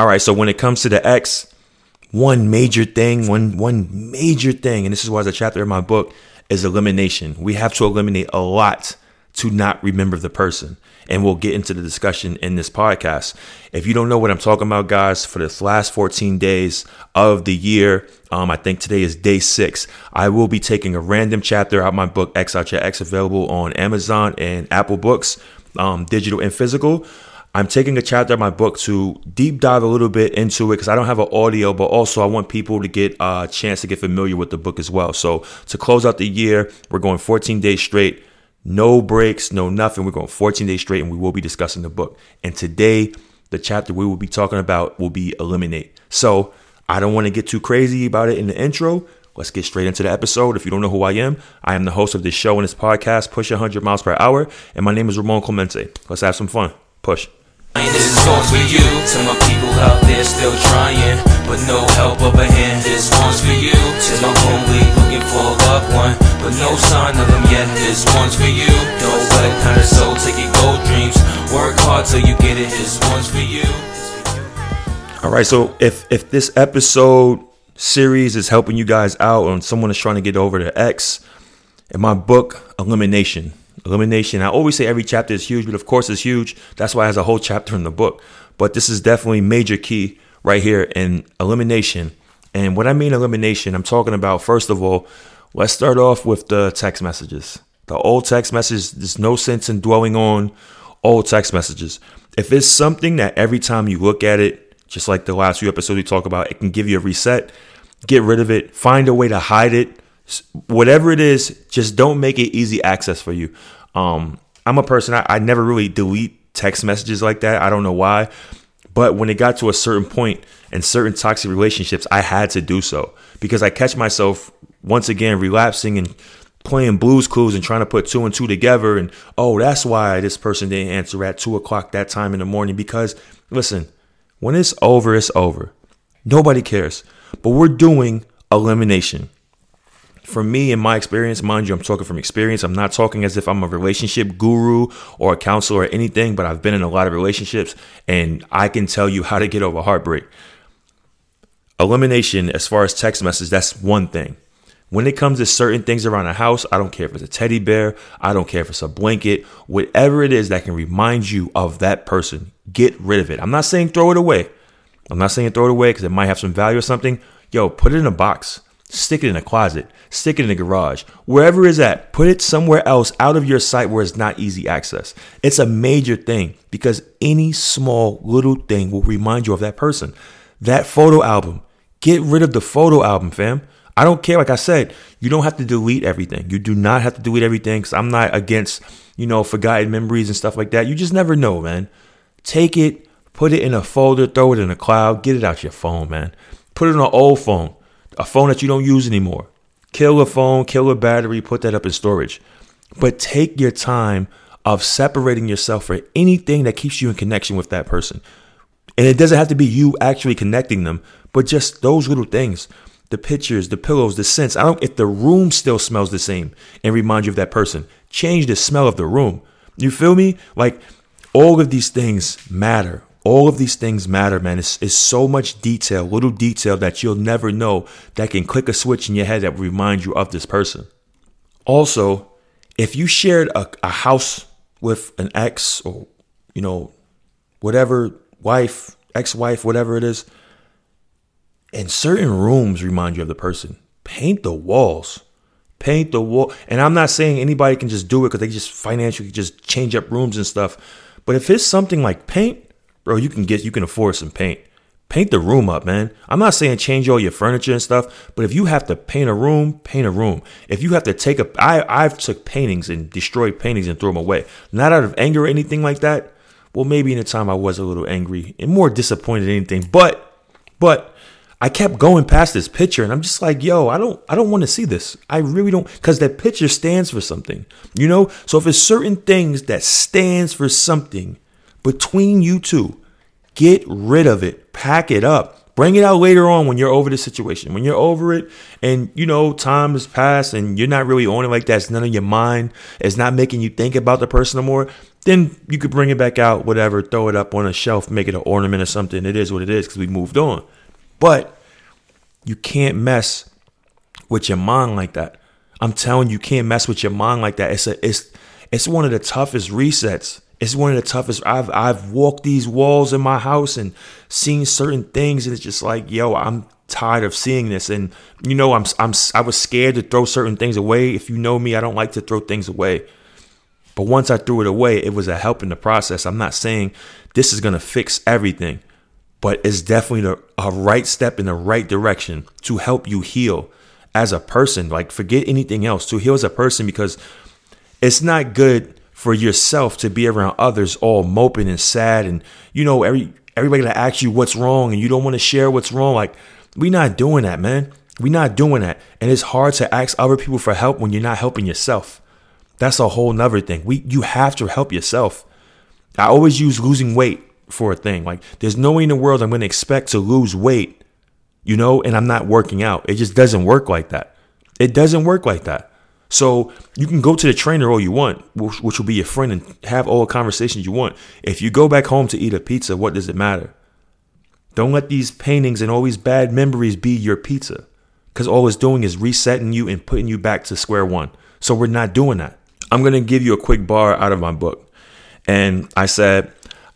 All right, so when it comes to the X, one major thing, one one major thing, and this is why the chapter in my book is elimination. We have to eliminate a lot to not remember the person. And we'll get into the discussion in this podcast. If you don't know what I'm talking about, guys, for the last 14 days of the year, um, I think today is day six. I will be taking a random chapter out my book, X Out Your Ex, available on Amazon and Apple Books, um, digital and physical. I'm taking a chapter of my book to deep dive a little bit into it because I don't have an audio, but also I want people to get a chance to get familiar with the book as well. So to close out the year, we're going 14 days straight, no breaks, no nothing. We're going 14 days straight, and we will be discussing the book. And today, the chapter we will be talking about will be eliminate. So I don't want to get too crazy about it in the intro. Let's get straight into the episode. If you don't know who I am, I am the host of this show and this podcast, Push 100 Miles Per Hour, and my name is Ramon Clemente. Let's have some fun. Push. This one's for you, to my people out there still trying, but no help of a hand. This one's for you, to my homie looking for a loved one, but no sign of them yet. This one's for you, don't let kind of soul take your gold dreams. Work hard till you get it. This one's for you. All right, so if if this episode series is helping you guys out, and someone is trying to get over to X, in my book, Elimination elimination. I always say every chapter is huge, but of course it's huge. That's why it has a whole chapter in the book. But this is definitely major key right here in elimination. And what I mean elimination, I'm talking about first of all, let's start off with the text messages. The old text messages, there's no sense in dwelling on old text messages. If it's something that every time you look at it, just like the last few episodes we talk about, it can give you a reset, get rid of it, find a way to hide it whatever it is, just don't make it easy access for you. Um, I'm a person, I, I never really delete text messages like that. I don't know why. But when it got to a certain point in certain toxic relationships, I had to do so because I catch myself once again relapsing and playing Blue's Clues and trying to put two and two together. And oh, that's why this person didn't answer at two o'clock that time in the morning. Because listen, when it's over, it's over. Nobody cares. But we're doing elimination for me, in my experience, mind you, I'm talking from experience. I'm not talking as if I'm a relationship guru or a counselor or anything, but I've been in a lot of relationships and I can tell you how to get over heartbreak. Elimination, as far as text message that's one thing. When it comes to certain things around the house, I don't care if it's a teddy bear, I don't care if it's a blanket, whatever it is that can remind you of that person, get rid of it. I'm not saying throw it away. I'm not saying throw it away because it might have some value or something. Yo, put it in a box Stick it in a closet, stick it in a garage, wherever it's at, put it somewhere else out of your sight where it's not easy access. It's a major thing because any small little thing will remind you of that person. That photo album, get rid of the photo album, fam. I don't care. Like I said, you don't have to delete everything. You do not have to delete everything because I'm not against, you know, forgotten memories and stuff like that. You just never know, man. Take it, put it in a folder, throw it in a cloud, get it out your phone, man. Put it on an old phone a phone that you don't use anymore. Kill a phone, kill a battery, put that up in storage. But take your time of separating yourself for anything that keeps you in connection with that person. And it doesn't have to be you actually connecting them, but just those little things. The pictures, the pillows, the scents. I don't if the room still smells the same and reminds you of that person. Change the smell of the room. You feel me? Like all of these things matter. All of these things matter, man. It's, it's so much detail, little detail that you'll never know that can click a switch in your head that will remind you of this person. Also, if you shared a, a house with an ex or, you know, whatever, wife, ex wife, whatever it is, and certain rooms remind you of the person, paint the walls. Paint the wall. And I'm not saying anybody can just do it because they just financially just change up rooms and stuff. But if it's something like paint, bro, you can get you can afford some paint. Paint the room up, man. I'm not saying change all your furniture and stuff, but if you have to paint a room, paint a room. If you have to take a, I I've took paintings and destroyed paintings and throw them away, not out of anger or anything like that. Well, maybe in the time I was a little angry and more disappointed than anything, but but I kept going past this picture and I'm just like, yo, I don't I don't want to see this. I really don't cuz that picture stands for something. You know? So if it's certain things that stands for something between you two, Get rid of it. Pack it up. Bring it out later on when you're over the situation. When you're over it and you know time has passed and you're not really on it like that. It's none of your mind. It's not making you think about the person no more. then you could bring it back out, whatever, throw it up on a shelf, make it an ornament or something. It is what it is because we moved on. But you can't mess with your mind like that. I'm telling you, you can't mess with your mind like that. It's a, it's it's one of the toughest resets. It's one of the toughest. I've I've walked these walls in my house and seen certain things, and it's just like, yo, I'm tired of seeing this. And you know, I'm I'm I was scared to throw certain things away. If you know me, I don't like to throw things away. But once I threw it away, it was a help in the process. I'm not saying this is gonna fix everything, but it's definitely the, a right step in the right direction to help you heal as a person. Like forget anything else to heal as a person because it's not good for yourself to be around others all moping and sad and you know every everybody to ask you what's wrong and you don't want to share what's wrong like we not doing that man. We not doing that. And it's hard to ask other people for help when you're not helping yourself. That's a whole nother thing. We you have to help yourself. I always use losing weight for a thing. Like there's no way in the world i'm going to expect to lose weight you know and i'm not working out. It just doesn't work like that. It doesn't work like that so you can go to the trainer all you want, which, which will be your friend, and have all the conversations you want. If you go back home to eat a pizza, what does it matter? Don't let these paintings and all these bad memories be your pizza, because all it's doing is resetting you and putting you back to square one. So we're not doing that. I'm gonna give you a quick bar out of my book, and I said.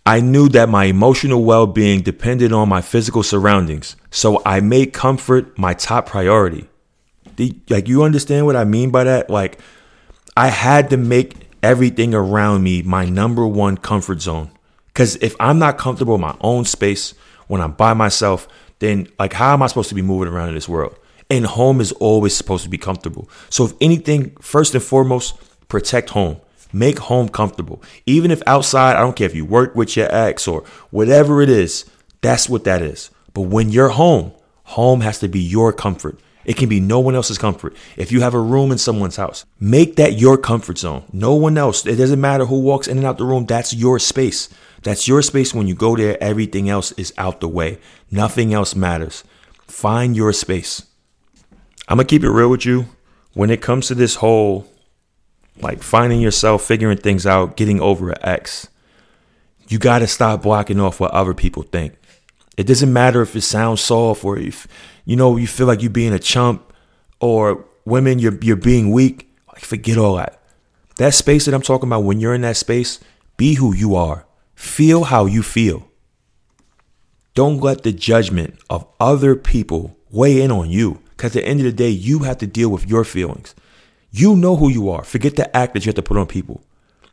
I knew that my emotional well being depended on my physical surroundings, so I made comfort my top priority like you understand what I mean by that? Like I had to make everything around me my number one comfort zone. Cause if I'm not comfortable in my own space when I'm by myself, then like how am I supposed to be moving around in this world? And home is always supposed to be comfortable. So if anything, first and foremost, protect home. Make home comfortable. Even if outside, I don't care if you work with your ex or whatever it is, that's what that is. But when you're home, home has to be your comfort. It can be no one else's comfort. If you have a room in someone's house, make that your comfort zone. No one else. It doesn't matter who walks in and out the room. That's your space. That's your space. When you go there, everything else is out the way. Nothing else matters. Find your space. I'm going to keep it real with you. When it comes to this whole like finding yourself, figuring things out, getting over an ex, you got to stop blocking off what other people think. It doesn't matter if it sounds soft or if you know you feel like you're being a chump or women you're you're being weak. Like forget all that. That space that I'm talking about when you're in that space, be who you are. Feel how you feel. Don't let the judgment of other people weigh in on you. Because at the end of the day, you have to deal with your feelings. You know who you are. Forget the act that you have to put on people.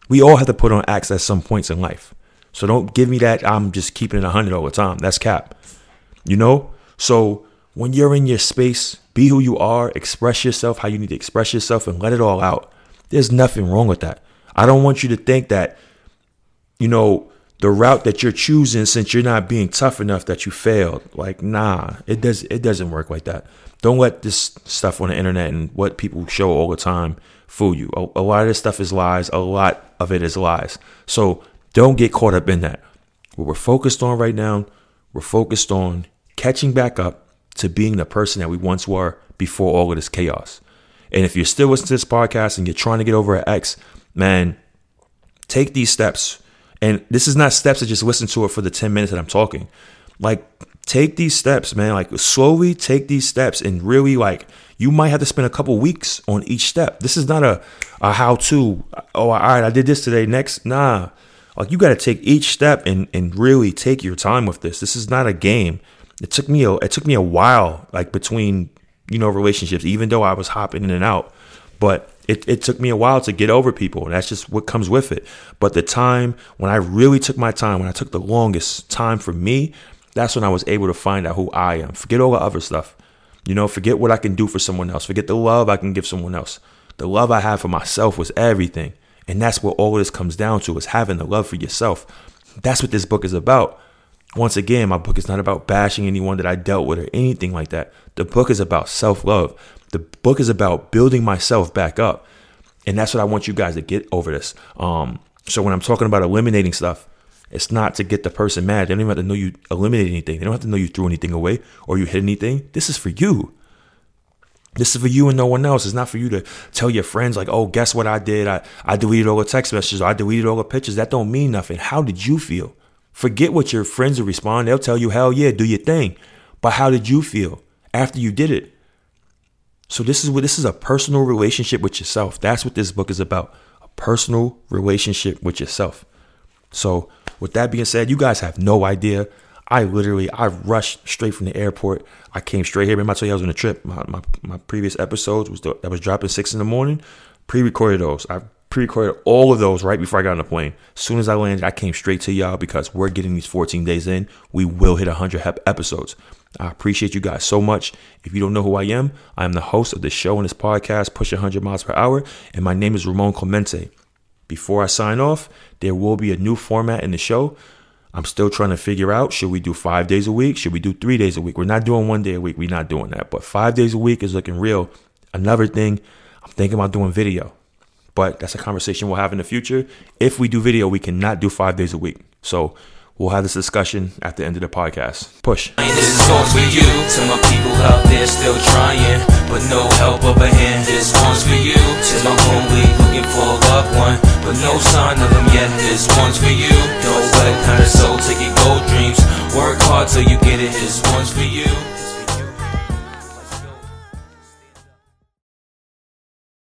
We all have to put on acts at some points in life. So don't give me that I'm just keeping it 100 all the time. That's cap. You know? So when you're in your space, be who you are, express yourself how you need to express yourself and let it all out. There's nothing wrong with that. I don't want you to think that, you know, the route that you're choosing since you're not being tough enough that you failed. Like, nah, it does it doesn't work like that. Don't let this stuff on the internet and what people show all the time fool you. A, a lot of this stuff is lies. A lot of it is lies. So don't get caught up in that. What we're focused on right now, we're focused on catching back up to being the person that we once were before all of this chaos. And if you're still listening to this podcast and you're trying to get over an ex, man, take these steps. And this is not steps to just listen to it for the 10 minutes that I'm talking. Like, take these steps, man. Like, slowly take these steps and really, like, you might have to spend a couple weeks on each step. This is not a, a how to, oh, all right, I did this today. Next, nah. Like you got to take each step and and really take your time with this. This is not a game. It took me a it took me a while like between you know relationships even though I was hopping in and out. But it, it took me a while to get over people, and that's just what comes with it. But the time when I really took my time, when I took the longest time for me, that's when I was able to find out who I am. Forget all the other stuff. You know, forget what I can do for someone else. Forget the love I can give someone else. The love I have for myself was everything. And that's what all of this comes down to is having the love for yourself. That's what this book is about. Once again, my book is not about bashing anyone that I dealt with or anything like that. The book is about self love. The book is about building myself back up. And that's what I want you guys to get over this. Um, so when I'm talking about eliminating stuff, it's not to get the person mad. They don't even have to know you eliminated anything. They don't have to know you threw anything away or you hit anything. This is for you. This is for you and no one else. It's not for you to tell your friends like, oh, guess what I did? I, I deleted all the text messages. I deleted all the pictures. That don't mean nothing. How did you feel? Forget what your friends will respond. They'll tell you, hell yeah, do your thing. But how did you feel after you did it? So this is what this is a personal relationship with yourself. That's what this book is about. A personal relationship with yourself. So with that being said, you guys have no idea. I literally I rushed straight from the airport. I came straight here. Remember I told you I was on a trip. My my, my previous episodes was the, was dropping six in the morning. Pre-recorded those. I pre-recorded all of those right before I got on the plane. As soon as I landed, I came straight to y'all because we're getting these 14 days in. We will hit 100 episodes. I appreciate you guys so much. If you don't know who I am, I am the host of the show and this podcast, Push 100 Miles Per Hour, and my name is Ramon Clemente. Before I sign off, there will be a new format in the show. I'm still trying to figure out should we do five days a week? Should we do three days a week? We're not doing one day a week. We're not doing that. But five days a week is looking real. Another thing, I'm thinking about doing video. But that's a conversation we'll have in the future. If we do video, we cannot do five days a week. So we'll have this discussion at the end of the podcast. Push. This one's for you, to my people out there still trying, but no help up ahead. This one's for you, to my homie looking for a loved one, but no sign of them yet. This one's for you, don't let kind of soul take your gold dreams. Work hard till you get it. This one's for you.